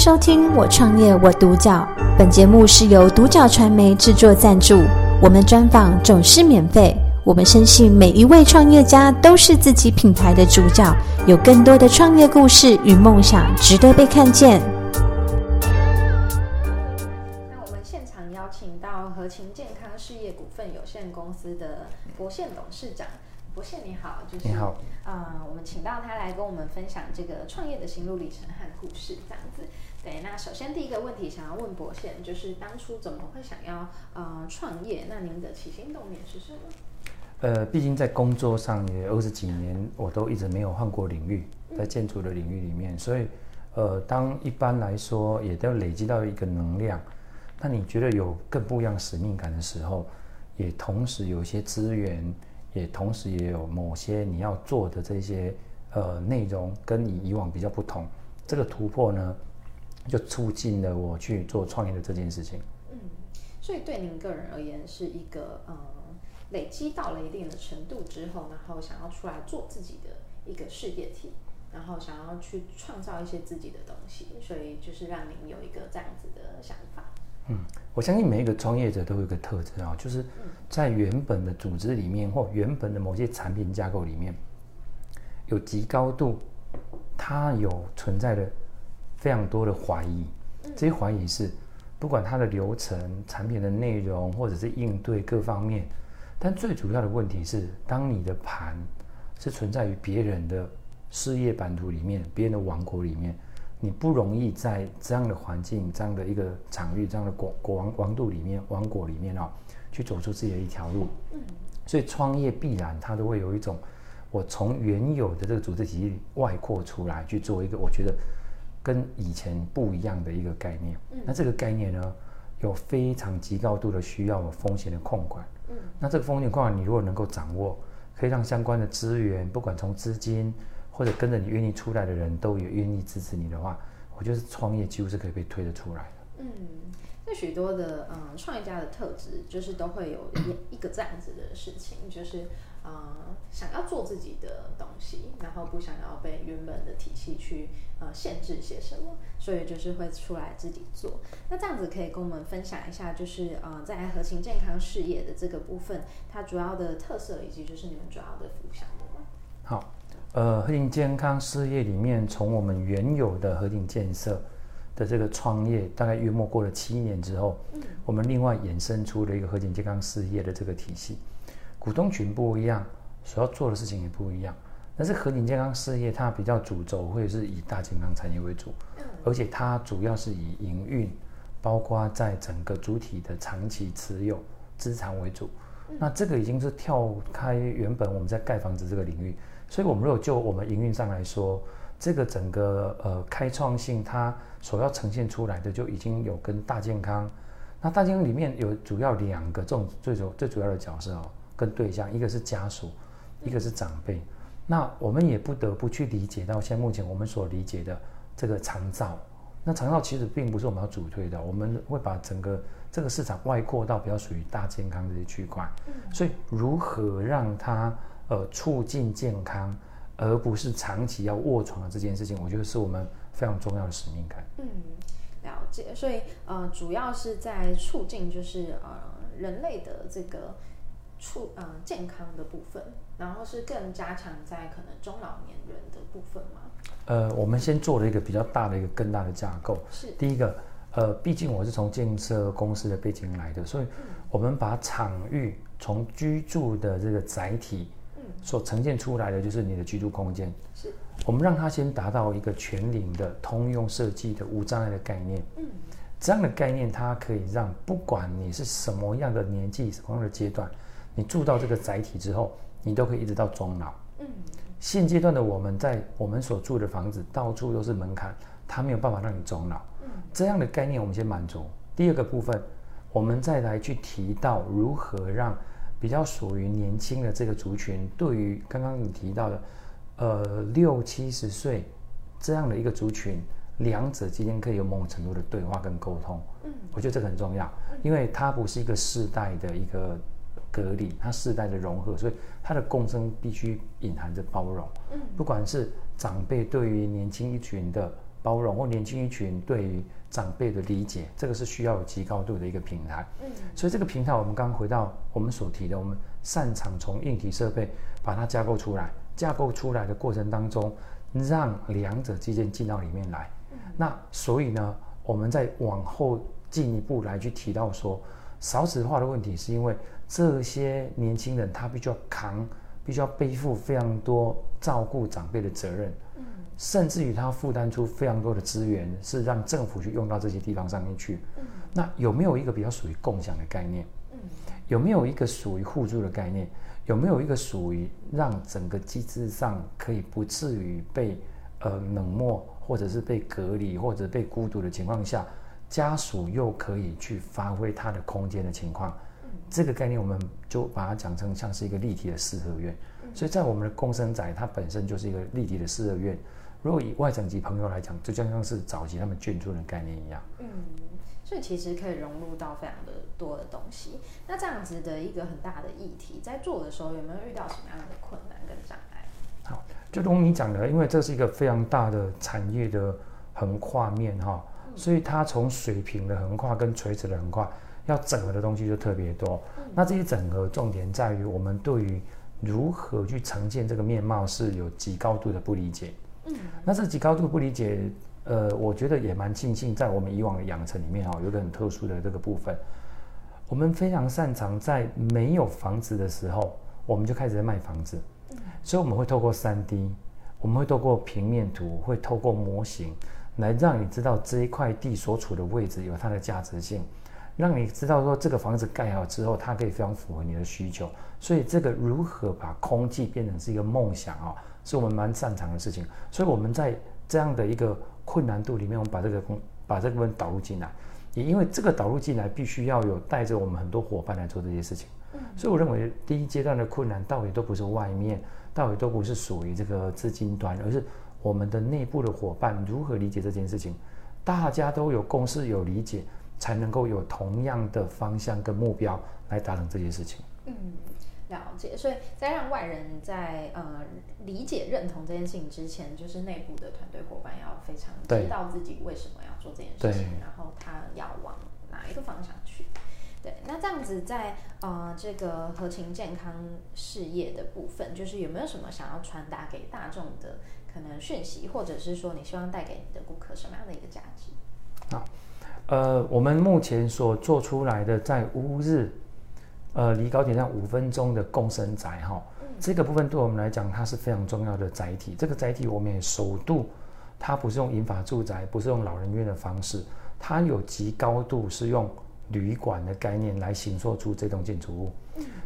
收听《我创业我独角》，本节目是由独角传媒制作赞助，我们专访总是免费。我们深信每一位创业家都是自己品牌的主角，有更多的创业故事与梦想值得被看见。那我们现场邀请到和勤健康事业股份有限公司的博宪董事长，博宪你好，就是你好，呃，我们请到他来跟我们分享这个创业的心路历程和故事，这样子。对，那首先第一个问题想要问博宪，就是当初怎么会想要呃创业？那您的起心动念是什么？呃，毕竟在工作上也二十几年，我都一直没有换过领域，在建筑的领域里面，所以，呃，当一般来说也都累积到一个能量，那你觉得有更不一样使命感的时候，也同时有一些资源，也同时也有某些你要做的这些呃内容跟你以往比较不同，这个突破呢，就促进了我去做创业的这件事情。嗯，所以对您个人而言是一个呃。累积到了一定的程度之后，然后想要出来做自己的一个事业体，然后想要去创造一些自己的东西，所以就是让您有一个这样子的想法。嗯，我相信每一个创业者都有一个特质啊，就是在原本的组织里面或原本的某些产品架构里面，有极高度，它有存在的非常多的怀疑。这些怀疑是不管它的流程、产品的内容，或者是应对各方面。但最主要的问题是，当你的盘是存在于别人的事业版图里面、别人的王国里面，你不容易在这样的环境、这样的一个场域、这样的国国王王度里面、王国里面哦，去走出自己的一条路。嗯，所以创业必然它都会有一种，我从原有的这个组织体系外扩出来，去做一个我觉得跟以前不一样的一个概念。那这个概念呢，有非常极高度的需要风险的控管。嗯那这个风险控管，你如果能够掌握，可以让相关的资源，不管从资金或者跟着你愿意出来的人都有愿意支持你的话，我觉得创业几乎是可以被推得出来的。嗯，那许多的嗯创业家的特质，就是都会有一一个这样子的事情，就是。呃，想要做自己的东西，然后不想要被原本的体系去呃限制些什么，所以就是会出来自己做。那这样子可以跟我们分享一下，就是呃在核心健康事业的这个部分，它主要的特色以及就是你们主要的服务项目吗？好，呃，核心健康事业里面，从我们原有的核心建设的这个创业，大概约莫过了七年之后，嗯，我们另外衍生出了一个核心健康事业的这个体系。股东群不一样，所要做的事情也不一样。但是和景健康事业它比较主轴会是以大健康产业为主，而且它主要是以营运，包括在整个主体的长期持有资产为主。那这个已经是跳开原本我们在盖房子这个领域，所以我们如果就我们营运上来说，这个整个呃开创性它所要呈现出来的就已经有跟大健康。那大健康里面有主要两个这种最主最主要的角色哦。跟对象，一个是家属，一个是长辈。那我们也不得不去理解到，现在目前我们所理解的这个长照。那长照其实并不是我们要主推的，我们会把整个这个市场外扩到比较属于大健康这些区块。所以，如何让它呃促进健康，而不是长期要卧床的这件事情，我觉得是我们非常重要的使命感。嗯，了解。所以呃，主要是在促进就是呃人类的这个。促呃健康的部分，然后是更加强在可能中老年人的部分吗？呃，我们先做了一个比较大的一个更大的架构。是第一个，呃，毕竟我是从建设公司的背景来的，所以我们把场域从居住的这个载体，嗯，所呈现出来的就是你的居住空间。是，我们让它先达到一个全龄的通用设计的无障碍的概念。嗯，这样的概念它可以让不管你是什么样的年纪、什么样的阶段。你住到这个载体之后，你都可以一直到终老。嗯，现阶段的我们在我们所住的房子到处都是门槛，它没有办法让你终老。嗯，这样的概念我们先满足。第二个部分，我们再来去提到如何让比较属于年轻的这个族群，对于刚刚你提到的，呃，六七十岁这样的一个族群，两者之间可以有某种程度的对话跟沟通。嗯，我觉得这个很重要，因为它不是一个世代的一个。隔离，它世代的融合，所以它的共生必须隐含着包容。嗯，不管是长辈对于年轻一群的包容或年轻一群对于长辈的理解，这个是需要有极高度的一个平台。嗯所以这个平台，我们刚刚回到我们所提的，我们擅长从硬体设备把它架构出来，架构出来的过程当中，让两者之间进到里面来。那所以呢，我们再往后进一步来去提到说，少子化的问题，是因为这些年轻人他必须要扛，必须要背负非常多照顾长辈的责任，嗯甚至于他负担出非常多的资源，是让政府去用到这些地方上面去。嗯那有没有一个比较属于共享的概念？嗯有没有一个属于互助的概念？有没有一个属于让整个机制上可以不至于被呃冷漠，或者是被隔离，或者被孤独的情况下，家属又可以去发挥他的空间的情况？这个概念我们就把它讲成像是一个立体的四合院。所以在我们的共生宅，它本身就是一个立体的四合院。如果以外省籍朋友来讲，就像像是早期他们眷村的概念一样。嗯，所以其实可以融入到非常的多的东西。那这样子的一个很大的议题，在做的时候有没有遇到什么样的困难跟障碍？好，就如你讲的，因为这是一个非常大的产业的横跨面哈，所以它从水平的横跨跟垂直的横跨，要整合的东西就特别多。那这些整合重点在于我们对于如何去呈现这个面貌是有极高度的不理解。那这极高度不理解，呃，我觉得也蛮庆幸，在我们以往的养成里面哈，有个很特殊的这个部分，我们非常擅长在没有房子的时候，我们就开始在卖房子，所以我们会透过三 D，我们会透过平面图，会透过模型，来让你知道这一块地所处的位置有它的价值性，让你知道说这个房子盖好之后，它可以非常符合你的需求。所以这个如何把空气变成是一个梦想啊、是我们蛮擅长的事情。所以我们在这样的一个困难度里面，我们把这个工把这个部分导入进来，也因为这个导入进来，必须要有带着我们很多伙伴来做这些事情。所以我认为第一阶段的困难，到底都不是外面，到底都不是属于这个资金端，而是我们的内部的伙伴如何理解这件事情，大家都有共识、有理解，才能够有同样的方向跟目标来达成这件事情。嗯，了解。所以在让外人在呃理解、认同这件事情之前，就是内部的团队伙伴要非常知道自己为什么要做这件事情，然后他要往哪一个方向去。对，那这样子在呃这个合情健康事业的部分，就是有没有什么想要传达给大众的可能讯息，或者是说你希望带给你的顾客什么样的一个价值？好呃，我们目前所做出来的在乌日，呃，离高铁站五分钟的共生宅哈，这个部分对我们来讲，它是非常重要的载体。这个载体我们也首度，它不是用银发住宅，不是用老人院的方式，它有极高度是用旅馆的概念来形塑出这栋建筑物。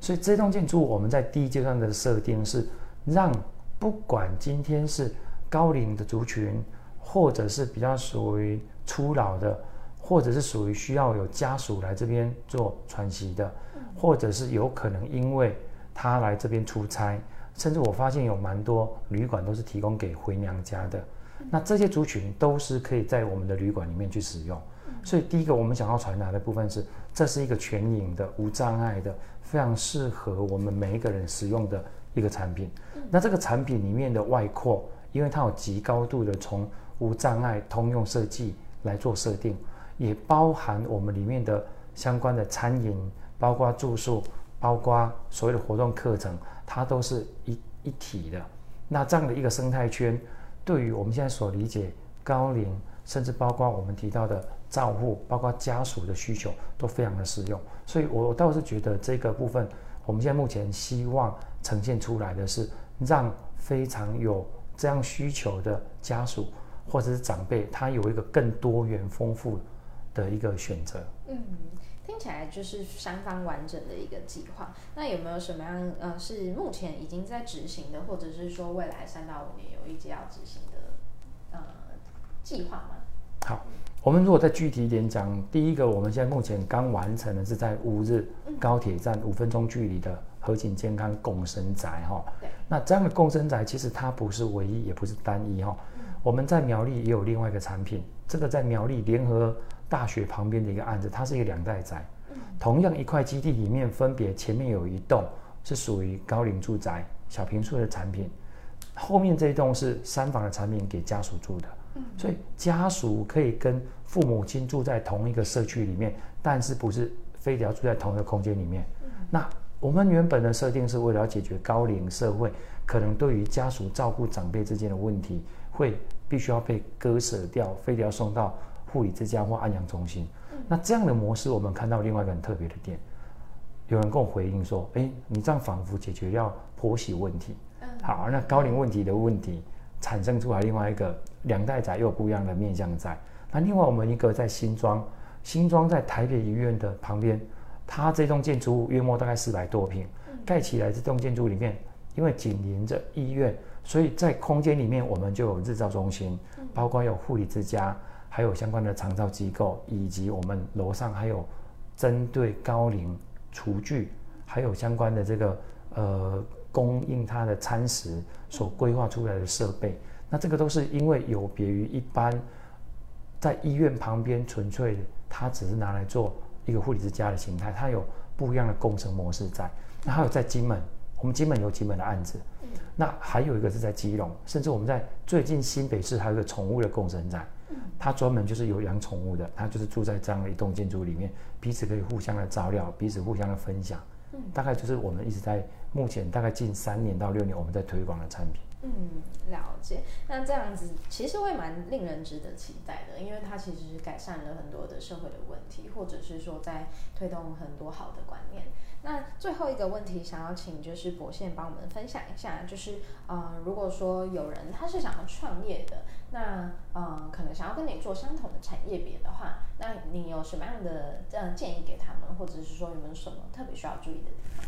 所以这栋建筑物我们在第一阶段的设定是让不管今天是高龄的族群，或者是比较属于初老的，或者是属于需要有家属来这边做喘息的，或者是有可能因为他来这边出差，甚至我发现有蛮多旅馆都是提供给回娘家的。那这些族群都是可以在我们的旅馆里面去使用。所以第一个我们想要传达的部分是，这是一个全影的、无障碍的、非常适合我们每一个人使用的一个产品。那这个产品里面的外扩，因为它有极高度的从无障碍通用设计来做设定，也包含我们里面的相关的餐饮，包括住宿，包括所谓的活动课程，它都是一一体的。那这样的一个生态圈，对于我们现在所理解高龄，甚至包括我们提到的照护，包括家属的需求，都非常的适用。所以我倒是觉得这个部分，我们现在目前希望呈现出来的是，让非常有这样需求的家属或者是长辈，他有一个更多元丰富的一个选择。嗯，听起来就是三方完整的一个计划。那有没有什么样呃是目前已经在执行的，或者是说未来三到五年有一些要执行的呃计划吗？好，我们如果再具体一点讲，第一个，我们现在目前刚完成的是在乌日高铁站五分钟距离的和景健康共生宅哈。对。那这样的共生宅其实它不是唯一，也不是单一哈。我们在苗栗也有另外一个产品，这个在苗栗联合大学旁边的一个案子，它是一个两代宅。同样一块基地里面，分别前面有一栋是属于高龄住宅小平数的产品，后面这一栋是三房的产品给家属住的。所以家属可以跟父母亲住在同一个社区里面，但是不是非得要住在同一个空间里面？那我们原本的设定是为了要解决高龄社会可能对于家属照顾长辈之间的问题，会必须要被割舍掉，非得要送到护理之家或安养中心。那这样的模式，我们看到另外一个很特别的点，有人跟我回应说：“哎，你这样仿佛解决掉婆媳问题。”好，那高龄问题的问题产生出来另外一个两代仔又有不一样的面向在。那另外我们一个在新庄，新庄在台北医院的旁边，它这栋建筑物约莫大概四百多平，盖起来这栋建筑里面，因为紧邻着医院，所以在空间里面我们就有日照中心，包括有护理之家，还有相关的长照机构，以及我们楼上还有针对高龄厨具，还有相关的这个呃。供应它的餐食所规划出来的设备，那这个都是因为有别于一般在医院旁边纯粹它只是拿来做一个护理之家的形态，它有不一样的共生模式在。那还有在金门，我们金门有金门的案子，那还有一个是在基隆，甚至我们在最近新北市还有一个宠物的共生站，它专门就是有养宠物的，它就是住在这样的一栋建筑里面，彼此可以互相的照料，彼此互相的分享。大概就是我们一直在目前大概近三年到六年我们在推广的产品。嗯，了解。那这样子其实会蛮令人值得期待的，因为它其实是改善了很多的社会的问题，或者是说在推动很多好的观念。那最后一个问题，想要请就是博宪帮我们分享一下，就是呃，如果说有人他是想要创业的，那呃，可能想要跟你做相同的产业别的话，那你有什么样的这样建议给他们，或者是说有没有什么特别需要注意的地方？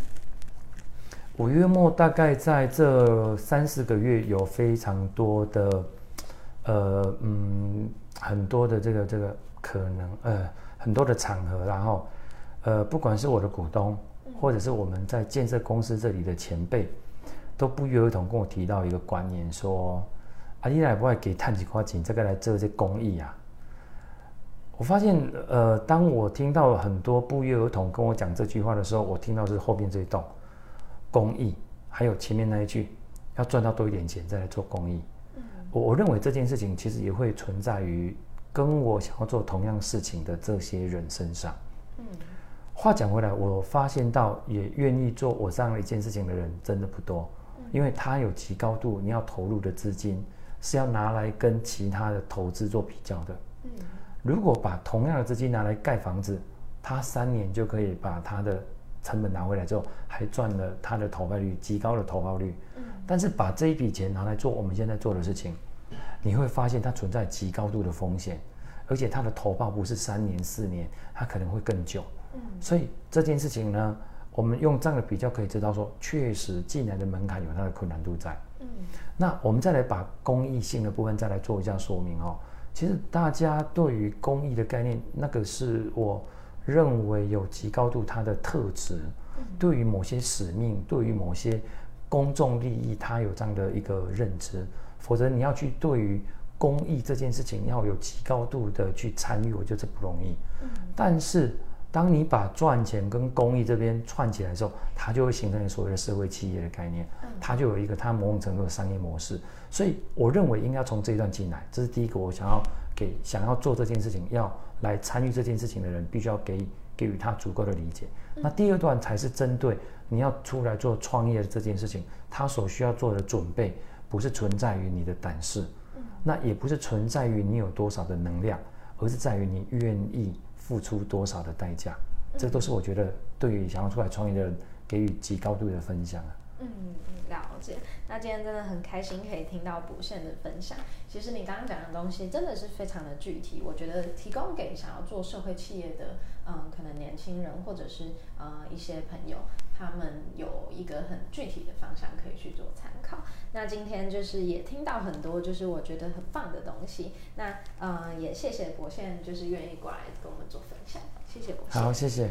五月末大概在这三四个月，有非常多的呃嗯很多的这个这个可能呃很多的场合，然后呃不管是我的股东。或者是我们在建设公司这里的前辈，都不约而同跟我提到一个观念，说：“啊，你来不会给探几块钱，这个来做这公益啊？”我发现，呃，当我听到很多不约而同跟我讲这句话的时候，我听到是后面这一栋公益，还有前面那一句要赚到多一点钱再来做公益。我我认为这件事情其实也会存在于跟我想要做同样事情的这些人身上。嗯。话讲回来，我发现到也愿意做我这样的一件事情的人真的不多，因为他有极高度你要投入的资金是要拿来跟其他的投资做比较的。嗯，如果把同样的资金拿来盖房子，他三年就可以把他的成本拿回来之后，还赚了他的投报率极高的投报率。嗯，但是把这一笔钱拿来做我们现在做的事情，你会发现它存在极高度的风险，而且它的投报不是三年四年，它可能会更久。所以这件事情呢，我们用这样的比较可以知道说，确实进来的门槛有它的困难度在。嗯，那我们再来把公益性的部分再来做一下说明哦。其实大家对于公益的概念，那个是我认为有极高度它的特质。对于某些使命，对于某些公众利益，它有这样的一个认知。否则你要去对于公益这件事情要有极高度的去参与，我觉得这不容易。嗯，但是。当你把赚钱跟公益这边串起来的时候，它就会形成所谓的社会企业的概念，它就有一个它某种程度的商业模式。所以我认为应该从这一段进来，这是第一个我想要给想要做这件事情要来参与这件事情的人，必须要给给予他足够的理解。那第二段才是针对你要出来做创业的这件事情，他所需要做的准备，不是存在于你的胆识，那也不是存在于你有多少的能量，不是在于你愿意。付出多少的代价，这都是我觉得对于想要出来创业的人给予极高度的分享啊。嗯，了解。那今天真的很开心可以听到补线的分享。其实你刚刚讲的东西真的是非常的具体，我觉得提供给想要做社会企业的，嗯，可能年轻人或者是呃一些朋友，他们有一个很具体的方向可以去做参考。那今天就是也听到很多就是我觉得很棒的东西。那呃也谢谢博宪就是愿意过来跟我们做分享，谢谢博宪。好，谢谢。